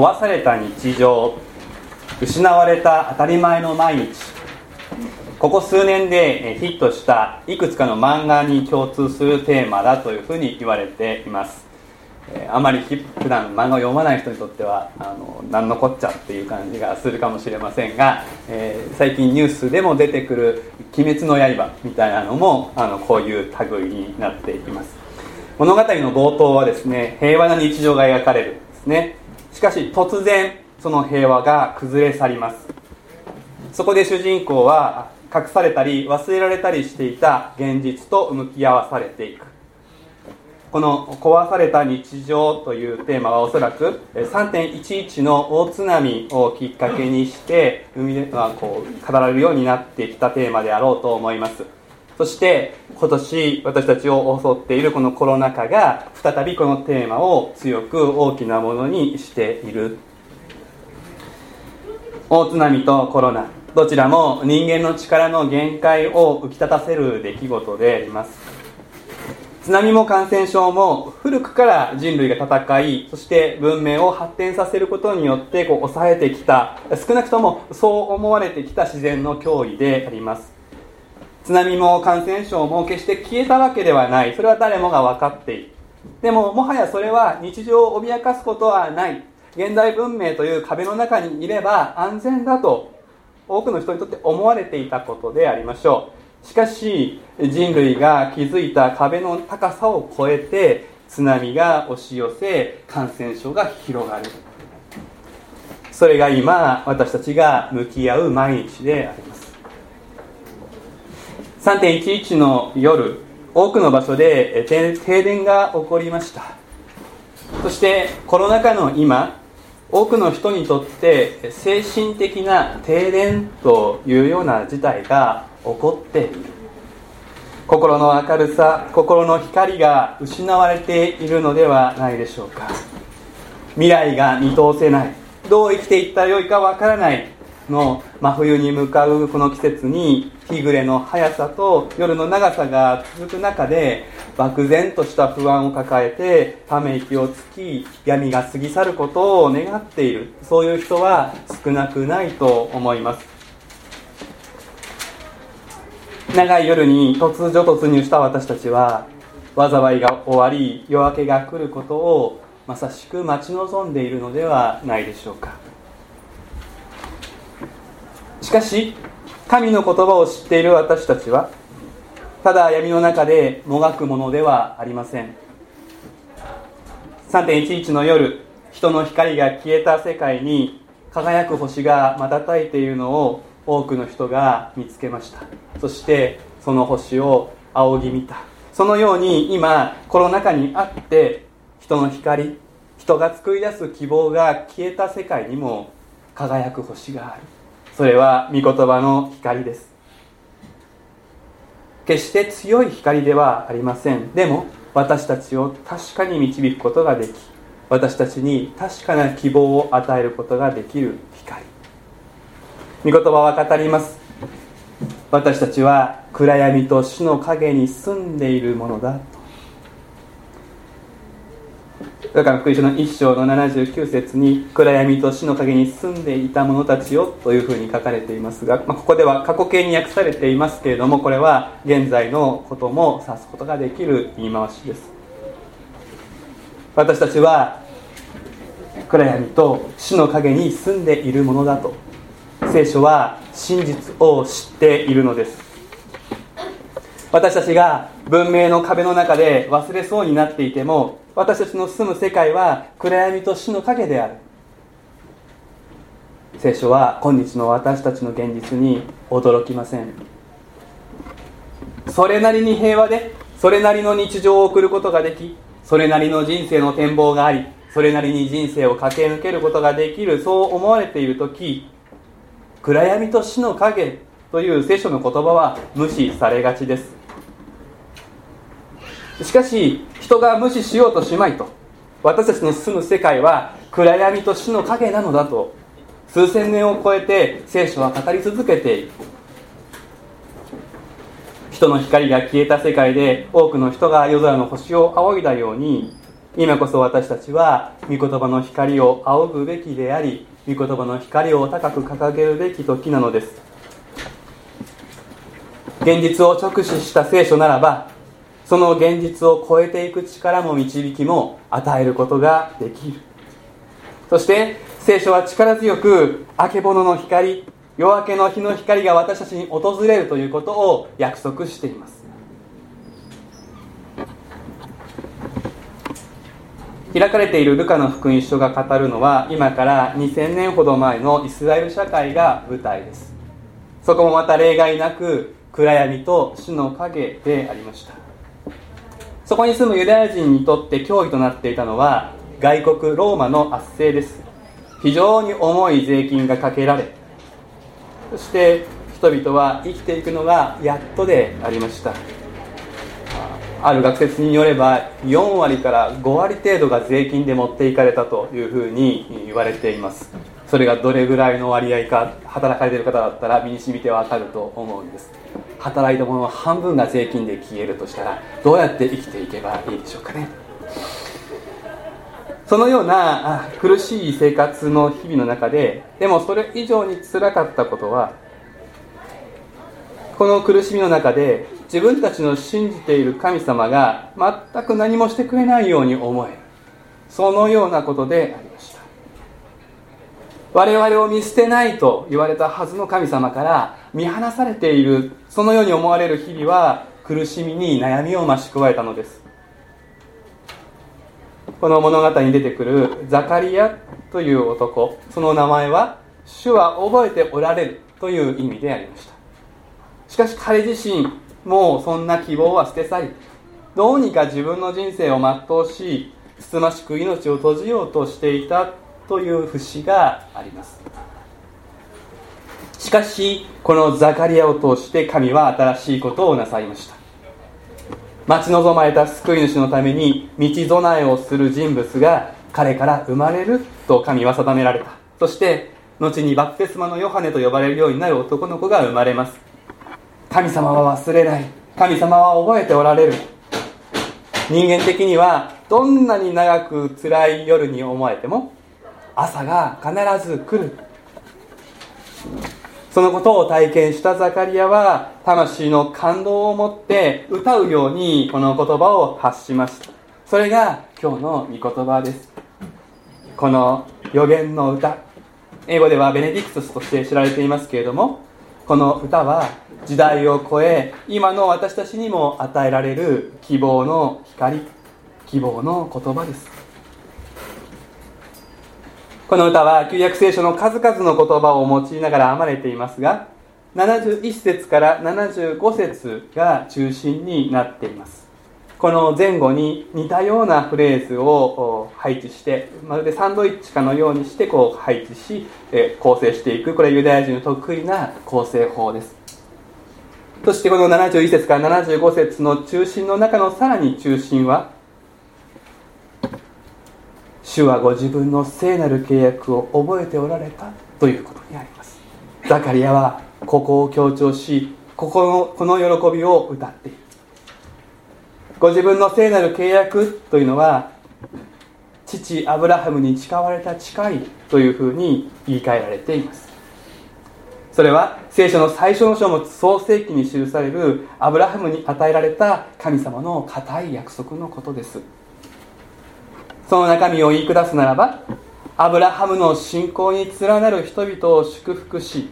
壊された日常失われた当たり前の毎日。ここ数年でヒットしたいくつかの漫画に共通するテーマだというふうに言われています。あまり普段漫画を読まない人にとってはあの何のこっちゃっていう感じがするかもしれませんが、えー、最近ニュースでも出てくる「鬼滅の刃」みたいなのもあのこういう類になっています。物語の冒頭はですね平和な日常が描かれるんですね。しかし突然その平和が崩れ去ります。そこで主人公は隠されたり忘れられたりしていた現実と向き合わされていく。この「壊された日常」というテーマはおそらく3.11の大津波をきっかけにして海でこう語られるようになってきたテーマであろうと思います。そして今年私たちを襲っているこのコロナ禍が再びこのテーマを強く大きなものにしている。大津波とコロナどちらも人間の力の限界を浮き立たせる出来事であります。津波も感染症も古くから人類が戦いそして文明を発展させることによってこう抑えてきた少なくともそう思われてきた自然の脅威であります。津波も感染症も決して消えたわけではない。それは誰もが分かっている。でももはやそれは日常を脅かすことはない。現代文明という壁の中にいれば安全だと多くの人にとって思われていたことでありましょう。しかし人類が築いた壁の高さを越えて津波が押し寄せ感染症が広がる。それが今私たちが向き合う毎日であります。3.11の夜多くの場所で停電が起こりました。そしてコロナ禍の今多くの人にとって精神的な停電というような事態が起こっている。心の明るさ心の光が失われているのではないでしょうか。未来が見通せない。どう生きていったらよいかわからない。の真冬に向かうこの季節に日暮れの速さと夜の長さが続く中で漠然とした不安を抱えてため息をつき闇が過ぎ去ることを願っている。そういう人は少なくないと思います。長い夜に突如突入した私たちは災いが終わり夜明けが来ることをまさしく待ち望んでいるのではないでしょうか。しかし神の言葉を知っている私たちはただ闇の中でもがくものではありません。3.11の夜人の光が消えた世界に輝く星が瞬いているのを多くの人が見つけました。そしてその星を仰ぎ見た。そのように今コロナ禍にあって人の光人が作り出す希望が消えた世界にも輝く星がある。それは御言葉の光です。決して強い光ではありません。でも私たちを確かに導くことができ私たちに確かな希望を与えることができる光。御言葉は語ります。私たちは暗闇と死の影に住んでいるものだと。だから福音書の一章の79節に暗闇と死の影に住んでいた者たちよというふうに書かれていますが、まあ、ここでは過去形に訳されていますけれどもこれは現在のことも指すことができる言い回しです。私たちは暗闇と死の影に住んでいるものだと。聖書は真実を知っているのです。私たちが文明の壁の中で忘れそうになっていても私たちの住む世界は暗闇と死の影である。聖書は今日の私たちの現実に驚きません。それなりに平和でそれなりの日常を送ることができそれなりの人生の展望がありそれなりに人生を駆け抜けることができるそう思われている時暗闇と死の影という聖書の言葉は無視されがちです。しかし人が無視しようとしまいと私たちの住む世界は暗闇と死の影なのだと数千年を超えて聖書は語り続けている人の光が消えた世界で多くの人が夜空の星を仰いだように今こそ私たちは御言葉の光を仰ぐべきであり御言葉の光を高く掲げるべき時なのです。現実を直視した聖書ならばその現実を超えていく力も導きも与えることができる。そして聖書は力強くあけぼのの光夜明けの日の光が私たちに訪れるということを約束しています。開かれているルカの福音書が語るのは今から2000年ほど前のイスラエル社会が舞台です。そこもまた例外なく暗闇と死の影でありました。そこに住むユダヤ人にとって脅威となっていたのは外国ローマの圧政です。非常に重い税金がかけられそして人々は生きていくのがやっとでありました。ある学説によれば4割から5割程度が税金で持っていかれたというふうに言われています。それがどれぐらいの割合か働かれている方だったら身に染みてわかると思うんです。働いたものの半分が税金で消えるとしたらどうやって生きていけばいいでしょうかね。そのような苦しい生活の日々の中ででもそれ以上につらかったことはこの苦しみの中で自分たちの信じている神様が全く何もしてくれないように思える。そのようなことでありました。我々を見捨てないと言われたはずの神様から見放されているそのように思われる日々は苦しみに悩みを増し加えたのです。この物語に出てくるザカリアという男その名前は主は覚えておられるという意味でありました。しかし彼自身もうそんな希望は捨て去りどうにか自分の人生を全うしつつましく命を閉じようとしていたという節があります。しかしこのザカリアを通して神は新しいことをなさいました。待ち望まれた救い主のために道備えをする人物が彼から生まれると神は定められた。そして後にバプテスマのヨハネと呼ばれるようになる男の子が生まれます。神様は忘れない。神様は覚えておられる。人間的にはどんなに長く辛い夜に思えても朝が必ず来る。そのことを体験したザカリアは魂の感動を持って歌うようにこの言葉を発しました。それが今日の御言葉です。この予言の歌。英語ではベネディクトスとして知られていますけれどもこの歌は時代を超え今の私たちにも与えられる希望の光希望の言葉です。この歌は旧約聖書の数々の言葉を用いながら編まれていますが71節から75節が中心になっています。この前後に似たようなフレーズを配置してまるでサンドイッチかのようにしてこう配置し構成していく。これはユダヤ人の得意な構成法です。そしてこの71節から75節の中心の中のさらに中心は主はご自分の聖なる契約を覚えておられたということにあります。ザカリアはここを強調しここのこの喜びを歌っている。ご自分の聖なる契約というのは父アブラハムに誓われた誓いというふうに言い換えられています。それは聖書の最初の書物創世記に記されるアブラハムに与えられた神様の固い約束のことです。その中身を言い下すならばアブラハムの信仰に連なる人々を祝福し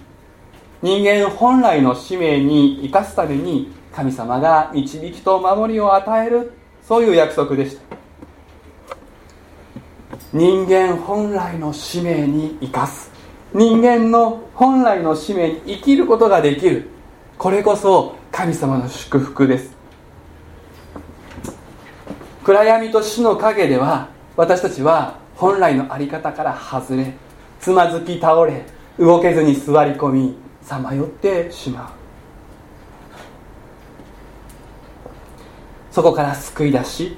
人間本来の使命に生かすために神様が導きと守りを与えるそういう約束でした。人間本来の使命に生かす。人間の本来の使命に生きることができる。これこそ神様の祝福です。暗闇と死の陰では私たちは本来の在り方から外れつまずき倒れ動けずに座り込みさまよってしまう。そこから救い出し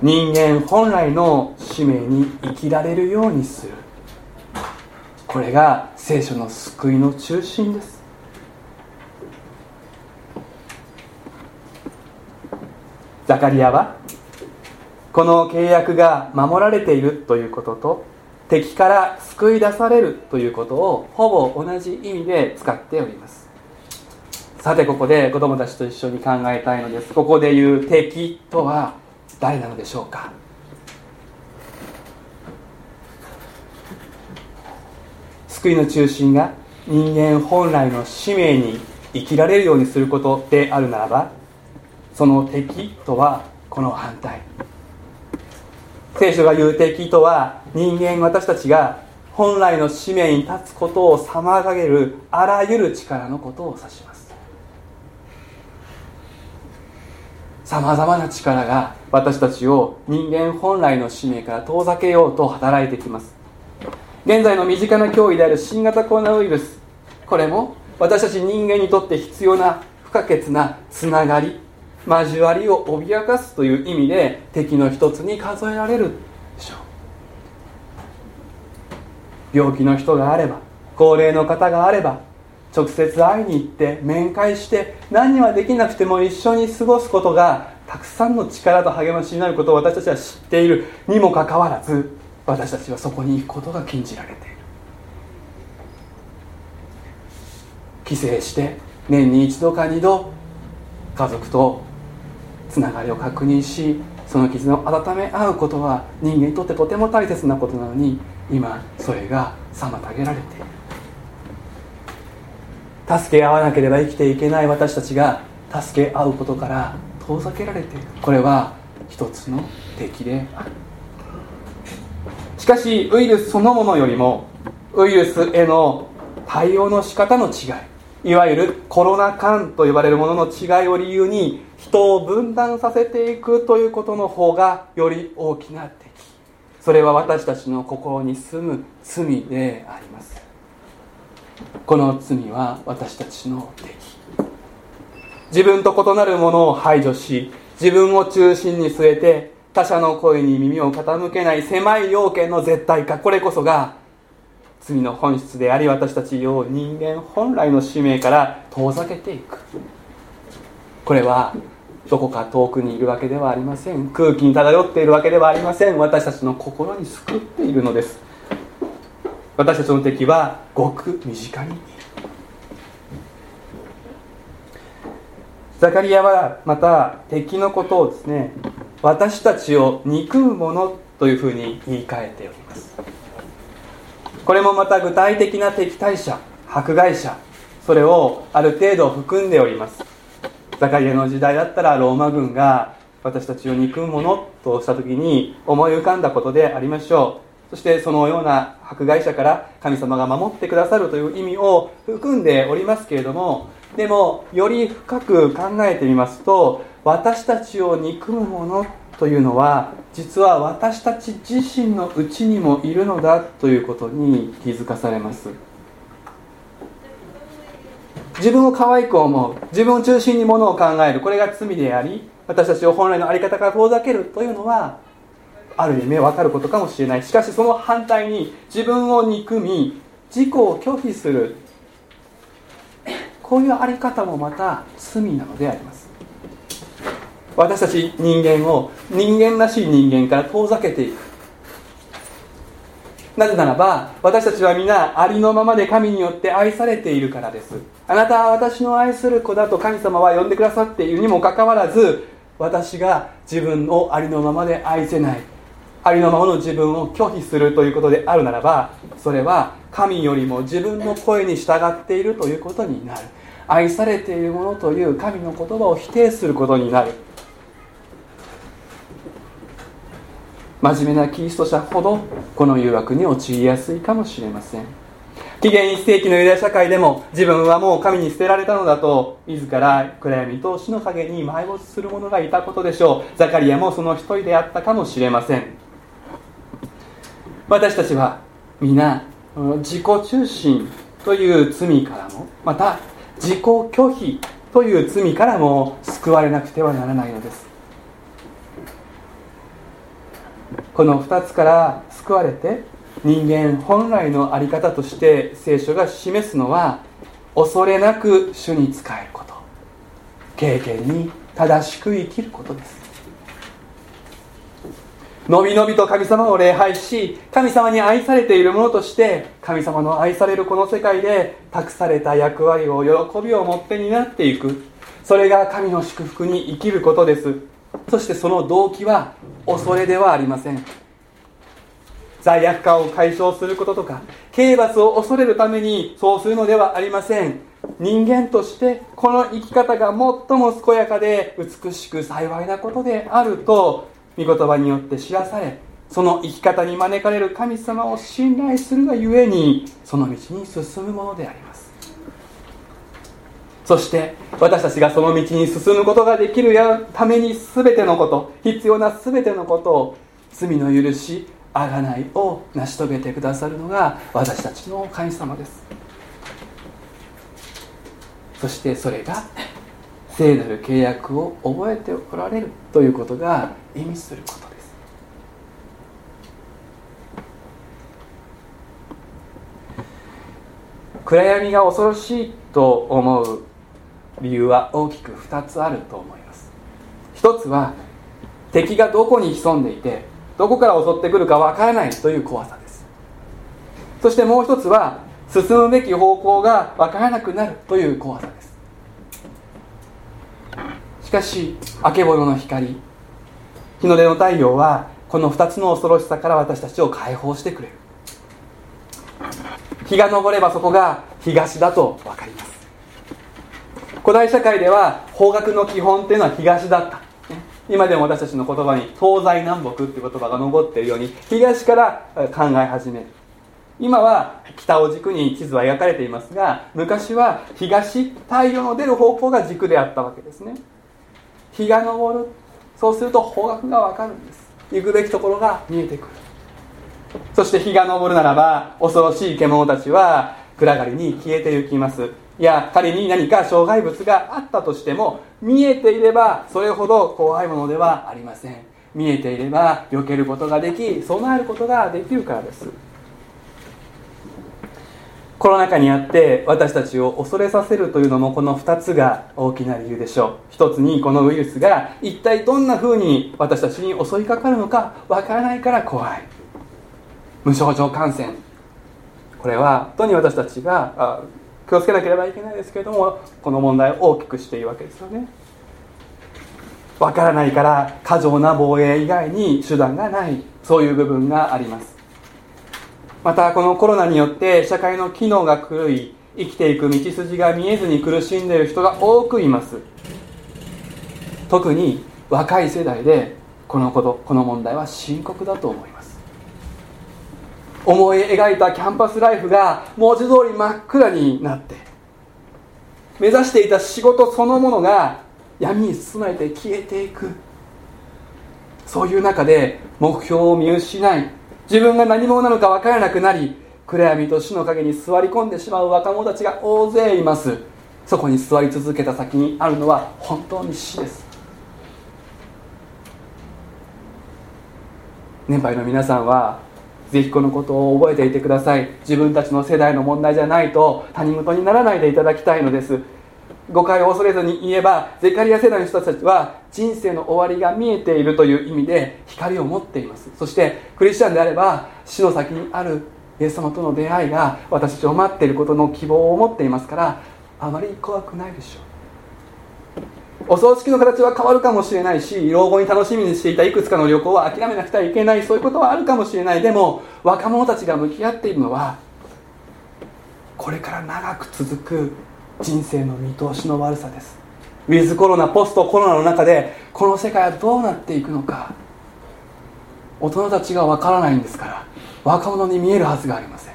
人間本来の使命に生きられるようにする。これが聖書の救いの中心です。ザカリアはこの契約が守られているということと敵から救い出されるということをほぼ同じ意味で使っております。さてここで子供たちと一緒に考えたいのです。ここで言う敵とは誰なのでしょうか？救いの中心が人間本来の使命に生きられるようにすることであるならばその敵とはこの反対。聖書が言う敵とは人間私たちが本来の使命に立つことを妨げるあらゆる力のことを指します。さまざまな力が私たちを人間本来の使命から遠ざけようと働いてきます。現在の身近な脅威である新型コロナウイルス。これも私たち人間にとって必要な不可欠なつながり。交わりを脅かすという意味で敵の一つに数えられるでしょう。病気の人があれば高齢の方があれば直接会いに行って面会して何はできなくても一緒に過ごすことがたくさんの力と励ましになることを私たちは知っている。にもかかわらず私たちはそこに行くことが禁じられている。帰省して年に一度か二度家族とつながりを確認しその絆を温め合うことは人間にとってとても大切なことなのに今それが妨げられている。助け合わなければ生きていけない私たちが助け合うことから遠ざけられている。これは一つの敵である。しかしウイルスそのものよりもウイルスへの対応の仕方の違い。いわゆるコロナ禍と呼ばれるものの違いを理由に人を分断させていくということの方がより大きな敵。それは私たちの心に住む罪であります。この罪は私たちの敵。自分と異なるものを排除し自分を中心に据えて他者の声に耳を傾けない狭い要件の絶対化。これこそが罪の本質であり私たちを人間本来の使命から遠ざけていく。これはどこか遠くにいるわけではありません。空気に漂っているわけではありません。私たちの心に救っているのです。私たちの敵はごく身近にいる。ザカリアはまた敵のことをですね私たちを憎むものというふうに言い換えております。これもまた具体的な敵対者迫害者それをある程度含んでおります。ザカリアの時代だったらローマ軍が私たちを憎むものとした時に思い浮かんだことでありましょう。そしてそのような迫害者から神様が守ってくださるという意味を含んでおりますけれどもでもより深く考えてみますと私たちを憎むものというのは実は私たち自身のうちにもいるのだということに気づかされます。自分を可愛く思う自分を中心にものを考えるこれが罪であり私たちを本来の在り方から遠ざけるというのはある意味分かることかもしれない。しかしその反対に自分を憎み自己を拒否するこういう在り方もまた罪なのであります。私たち人間を人間らしい人間から遠ざけていく。なぜならば私たちは皆ありのままで神によって愛されているからです。あなたは私の愛する子だと神様は呼んでくださっているにもかかわらず私が自分をありのままで愛せない。ありのままの自分を拒否するということであるならばそれは神よりも自分の声に従っているということになる。愛されているものという神の言葉を否定することになる。真面目なキリスト者ほどこの誘惑に陥りやすいかもしれません。紀元1世紀のユダヤ社会でも自分はもう神に捨てられたのだと自ら暗闇と死の陰に埋没する者がいたことでしょう。ザカリアもその一人であったかもしれません。私たちは皆自己中心という罪からもまた自己拒否という罪からも救われなくてはならないのです。この2つから救われて人間本来の在り方として聖書が示すのは恐れなく主に仕えること。経験に正しく生きることです。のびのびと神様を礼拝し神様に愛されているものとして神様の愛されるこの世界で託された役割を喜びを持って担っていく。それが神の祝福に生きることです。そしてその動機は恐れではありません。罪悪感を解消することとか刑罰を恐れるためにそうするのではありません。人間としてこの生き方が最も健やかで美しく幸いなことであると御言葉によって知らされその生き方に招かれる神様を信頼するがゆえにその道に進むものであります。そして私たちがその道に進むことができるために全てのこと必要な全てのことを罪の許し贖いを成し遂げてくださるのが私たちの神様です。そしてそれが聖なる契約を覚えておられるということが意味することです。暗闇が恐ろしいと思う理由は大きく2つあると思います。一つは敵がどこに潜んでいてどこから襲ってくるかわからないという怖さです。そしてもう一つは進むべき方向がわからなくなるという怖さです。しかしあけぼのの光日の出の太陽はこの2つの恐ろしさから私たちを解放してくれる。日が昇ればそこが東だと分かります。古代社会では方角の基本っていうのは東だった。今でも私たちの言葉に東西南北って言葉が残っているように東から考え始める。今は北を軸に地図は描かれていますが昔は東太陽の出る方向が軸であったわけですね。日が昇るそうすると方角が分かるんです。行くべきところが見えてくる。そして日が昇るならば恐ろしい獣たちは暗がりに消えてゆきます。いや仮に何か障害物があったとしても見えていればそれほど怖いものではありません。見えていれば避けることができ備えることができるからです。コロナ禍にあって私たちを恐れさせるというのもこの2つが大きな理由でしょう。一つにこのウイルスが一体どんな風に私たちに襲いかかるのかわからないから怖い。無症状感染。これは本当に私たちが気をつけなければいけないですけれどもこの問題を大きくしているわけですよね。わからないから過剰な防衛以外に手段がない。そういう部分があります。またこのコロナによって社会の機能が狂い生きていく道筋が見えずに苦しんでいる人が多くいます。特に若い世代でこのことこの問題は深刻だと思います。思い描いたキャンパスライフが文字通り真っ暗になって目指していた仕事そのものが闇に包まれて消えていく。そういう中で目標を見失い自分が何者なのか分からなくなり暗闇と死の陰に座り込んでしまう若者たちが大勢います。そこに座り続けた先にあるのは本当に死です。年配の皆さんはぜひこのことを覚えていてください。自分たちの世代の問題じゃないと他人事にならないでいただきたいのです。誤解を恐れずに言えばゼカリア世代の人たちは人生の終わりが見えているという意味で光を持っています。そしてクリスチャンであれば死の先にあるイエス様との出会いが私たちを待っていることの希望を持っていますからあまり怖くないでしょう。お葬式の形は変わるかもしれないし老後に楽しみにしていたいくつかの旅行は諦めなくてはいけないそういうことはあるかもしれない。でも若者たちが向き合っているのはこれから長く続く人生の見通しの悪さです。ウィズコロナポストコロナの中でこの世界はどうなっていくのか。大人たちがわからないんですから若者に見えるはずがありません。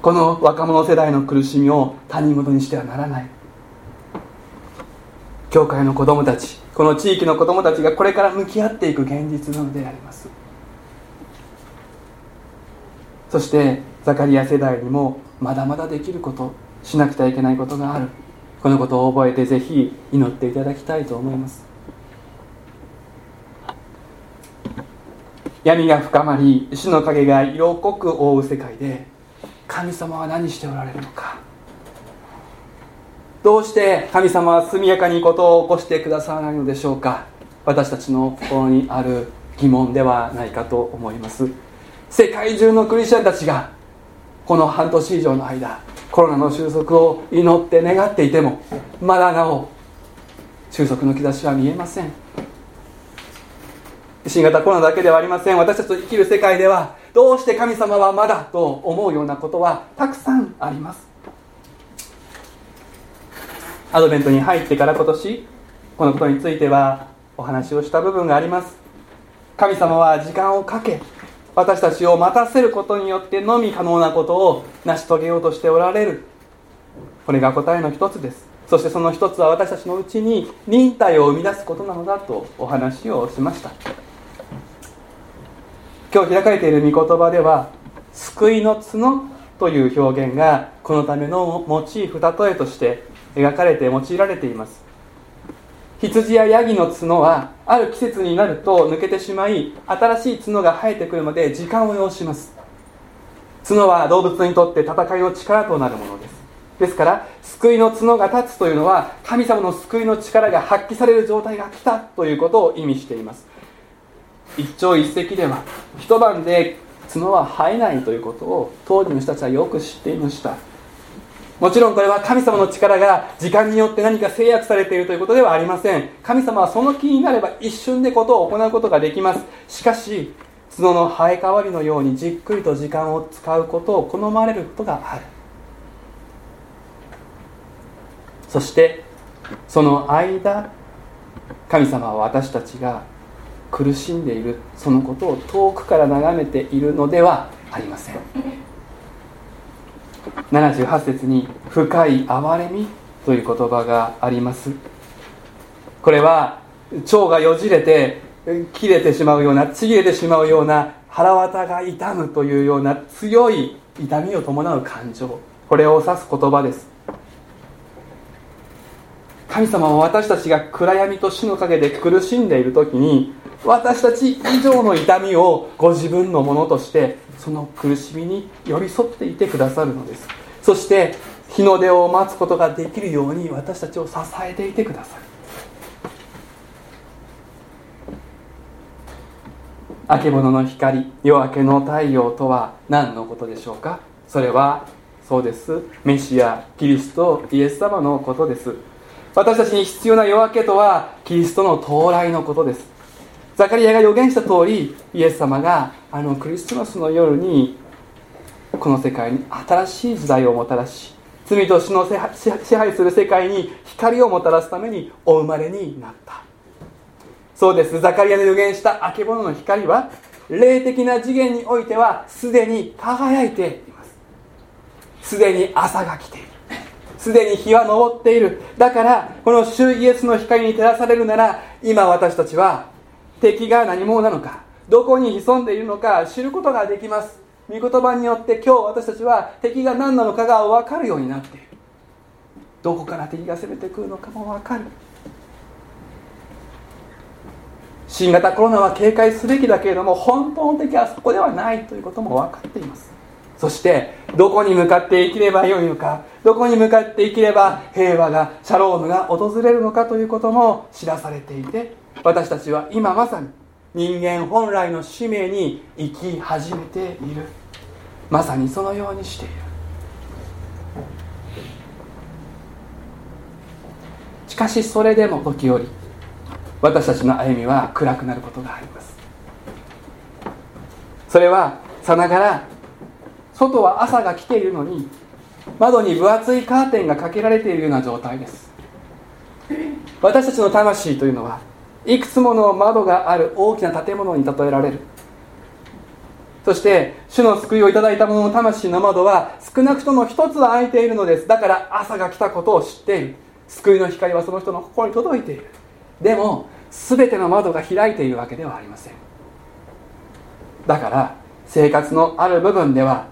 この若者世代の苦しみを他人事にしてはならない。教会の子供たちこの地域の子供たちがこれから向き合っていく現実なのであります。そしてザカリア世代にもまだまだできることしなくてはいけないことがある。このことを覚えてぜひ祈っていただきたいと思います。闇が深まり死の影が色濃く覆う世界で神様は何しておられるのか。どうして神様は速やかにことを起こしてくださらないのでしょうか？私たちの心にある疑問ではないかと思います。世界中のクリスチャンたちがこの半年以上の間コロナの収束を祈って願っていてもまだなお収束の兆しは見えません。新型コロナだけではありません。私たちと生きる世界ではどうして神様はまだと思うようなことはたくさんあります。アドベントに入ってから今年このことについてはお話をした部分があります。神様は時間をかけ私たちを待たせることによってのみ可能なことを成し遂げようとしておられる。これが答えの一つです。そしてその一つは私たちのうちに忍耐を生み出すことなのだとお話をしました。今日開かれている御言葉では救いの角という表現がこのためのモチーフ例えとして描かれて用いられています。羊やヤギの角はある季節になると抜けてしまい新しい角が生えてくるまで時間を要します。角は動物にとって戦いの力となるものです。ですから救いの角が立つというのは神様の救いの力が発揮される状態が来たということを意味しています。一朝一夕では一晩で角は生えないということを当時の人たちはよく知っていました。もちろんこれは神様の力が時間によって何か制約されているということではありません。神様はその気になれば一瞬でことを行うことができます。しかし角の生え変わりのようにじっくりと時間を使うことを好まれることがある。そしてその間神様は私たちが苦しんでいるそのことを遠くから眺めているのではありません。78節に「深い憐れみ」という言葉があります。これは腸がよじれて切れてしまうようなちぎれてしまうような腹渡が痛むというような強い痛みを伴う感情。これを指す言葉です。神様は私たちが暗闇と死の陰で苦しんでいる時に私たち以上の痛みをご自分のものとしてその苦しみに寄り添っていてくださるのです。そして日の出を待つことができるように私たちを支えていてくださる。明け物の光夜明けの太陽とは何のことでしょうか？それはそうです。メシアキリストイエス様のことです。私たちに必要な夜明けとはキリストの到来のことです。ザカリアが予言した通りイエス様があのクリスマスの夜にこの世界に新しい時代をもたらし罪と死の支配する世界に光をもたらすためにお生まれになったそうですザカリアの予言したあけぼのの光は霊的な次元においてはすでに輝いていますすでに朝が来ているすでに日は昇っているだからこの主イエスの光に照らされるなら今私たちは敵が何者なのかどこに潜んでいるのか知ることができます。御言葉によって今日私たちは敵が何なのかが分かるようになっている。どこから敵が攻めてくるのかも分かる。新型コロナは警戒すべきだけれども本当の敵はそこではないということも分かっています。そしてどこに向かって生きればよいのかどこに向かって生きれば平和がシャロームが訪れるのかということも知らされていて私たちは今まさに人間本来の使命に生き始めている。まさにそのようにしている。しかしそれでも時折私たちの歩みは暗くなることがあります。それはさながら外は朝が来ているのに窓に分厚いカーテンがかけられているような状態です。私たちの魂というのはいくつもの窓がある大きな建物に例えられる。そして主の救いをいただいた者の魂の窓は少なくとも一つは開いているのです。だから朝が来たことを知っている。救いの光はその人の心に届いている。でも全ての窓が開いているわけではありません。だから生活のある部分では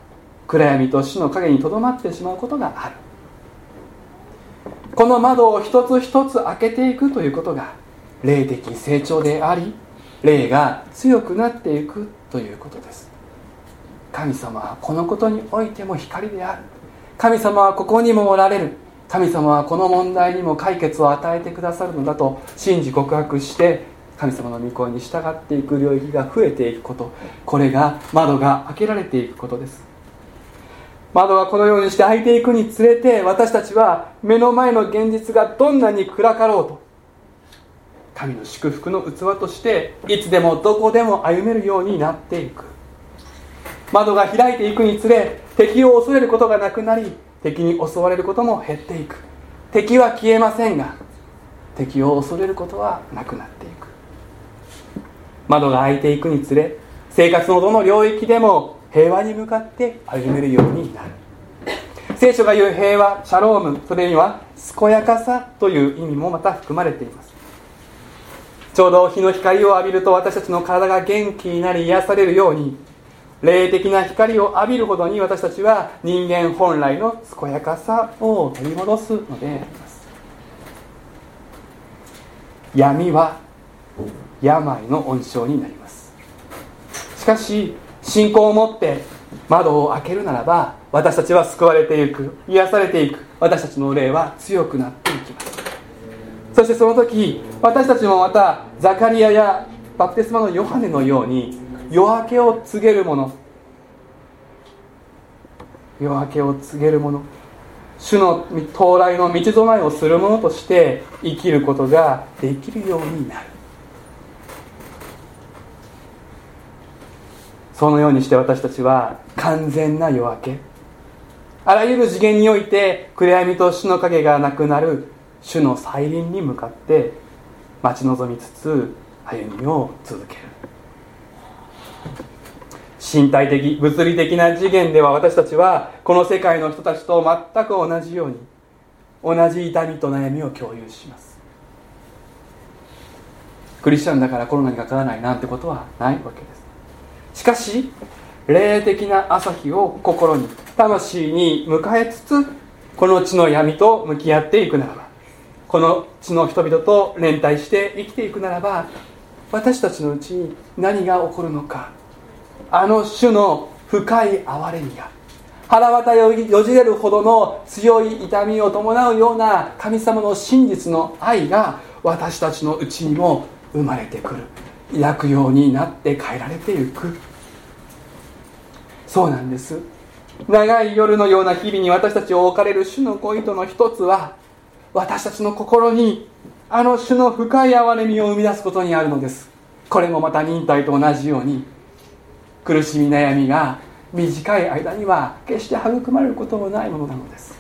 暗闇と死の影にとどまってしまうことがある。この窓を一つ一つ開けていくということが霊的成長であり霊が強くなっていくということです。神様はこのことにおいても光である。神様はここにもおられる。神様はこの問題にも解決を与えてくださるのだと信じ告白して神様の御声に従っていく領域が増えていくこと。これが窓が開けられていくことです。窓がこのようにして開いていくにつれて私たちは目の前の現実がどんなに暗かろうと神の祝福の器としていつでもどこでも歩めるようになっていく。窓が開いていくにつれ敵を恐れることがなくなり敵に襲われることも減っていく。敵は消えませんが敵を恐れることはなくなっていく。窓が開いていくにつれ生活のどの領域でも平和に向かって歩めるようになる。聖書が言う平和シャロームそれには健やかさという意味もまた含まれています。ちょうど日の光を浴びると私たちの体が元気になり癒されるように霊的な光を浴びるほどに私たちは人間本来の健やかさを取り戻すのであります。闇は病の温床になります。しかし信仰を持って窓を開けるならば私たちは救われていく癒されていく私たちの霊は強くなっていきます。そしてその時私たちもまたザカリアやバプテスマのヨハネのように夜明けを告げるもの。夜明けを告げるもの。主の到来の道備えをするものとして生きることができるようになる。そのようにして私たちは完全な夜明け。あらゆる次元において暗闇と死の影がなくなる。主の再臨に向かって待ち望みつつ歩みを続ける。身体的物理的な次元では私たちはこの世界の人たちと全く同じように同じ痛みと悩みを共有します。クリスチャンだからコロナにかからないなんてことはないわけです。しかし霊的な朝日を心に魂に迎えつつこの地の闇と向き合っていくならばこの地の人々と連帯して生きていくならば私たちのうちに何が起こるのか。あの種の深い憐れみが腹渡よよじれるほどの強い痛みを伴うような神様の真実の愛が私たちのうちにも生まれてくる。抱くようになって変えられていく。そうなんです。長い夜のような日々に私たちを置かれる主のご意図の一つは私たちの心にあの種の深い憐れみを生み出すことにあるのです。これもまた忍耐と同じように苦しみ悩みが短い間には決して育まれることもないものなのです。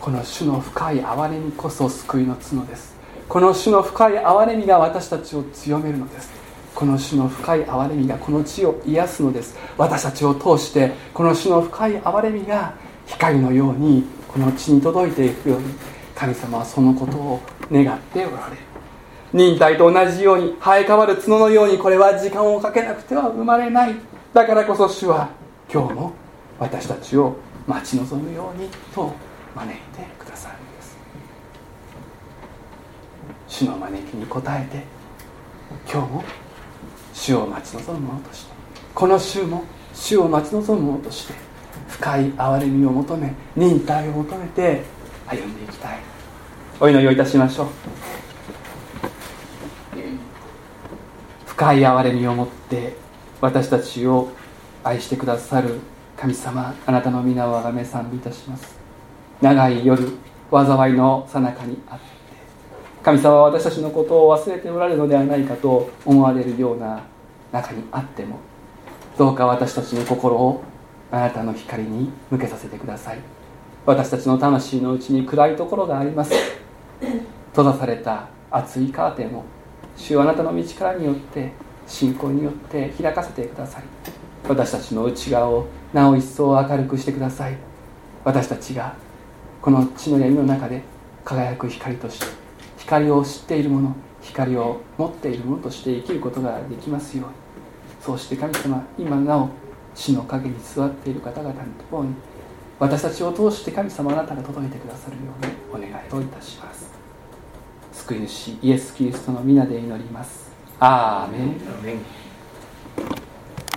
この種の深い憐れみこそ救いの角です。この種の深い憐れみが私たちを強めるのです。この種の深い憐れみがこの地を癒すのです。私たちを通してこの種の深い憐れみが光のようにこの地に届いていくように神様はそのことを願っておられる。忍耐と同じように生え変わる角のようにこれは時間をかけなくては生まれない。だからこそ主は今日も私たちを待ち望むようにと招いてくださるんです。主の招きに応えて今日も主を待ち望む者としてこの週も主を待ち望む者として。深い憐れみを求め忍耐を求めて歩んでいきたい。お祈りをいたしましょう。深い憐れみを持って私たちを愛してくださる神様あなたの皆をあがめ賛美いたします。長い夜災いの最中にあって神様は私たちのことを忘れておられるのではないかと思われるような中にあってもどうか私たちの心をあなたの光に向けさせてください。私たちの魂のうちに暗いところがあります。閉ざされた熱いカーテンを主はあなたの道からによって信仰によって開かせてください。私たちの内側をなお一層明るくしてください。私たちがこの地の闇の中で輝く光として光を知っている者光を持っている者として生きることができますように。そうして神様今なお死の陰に座っている方々のところに私たちを通して神様あなたが届いてくださるようにお願いをいたします。救い主イエス・キリストの皆で祈ります。アーメン。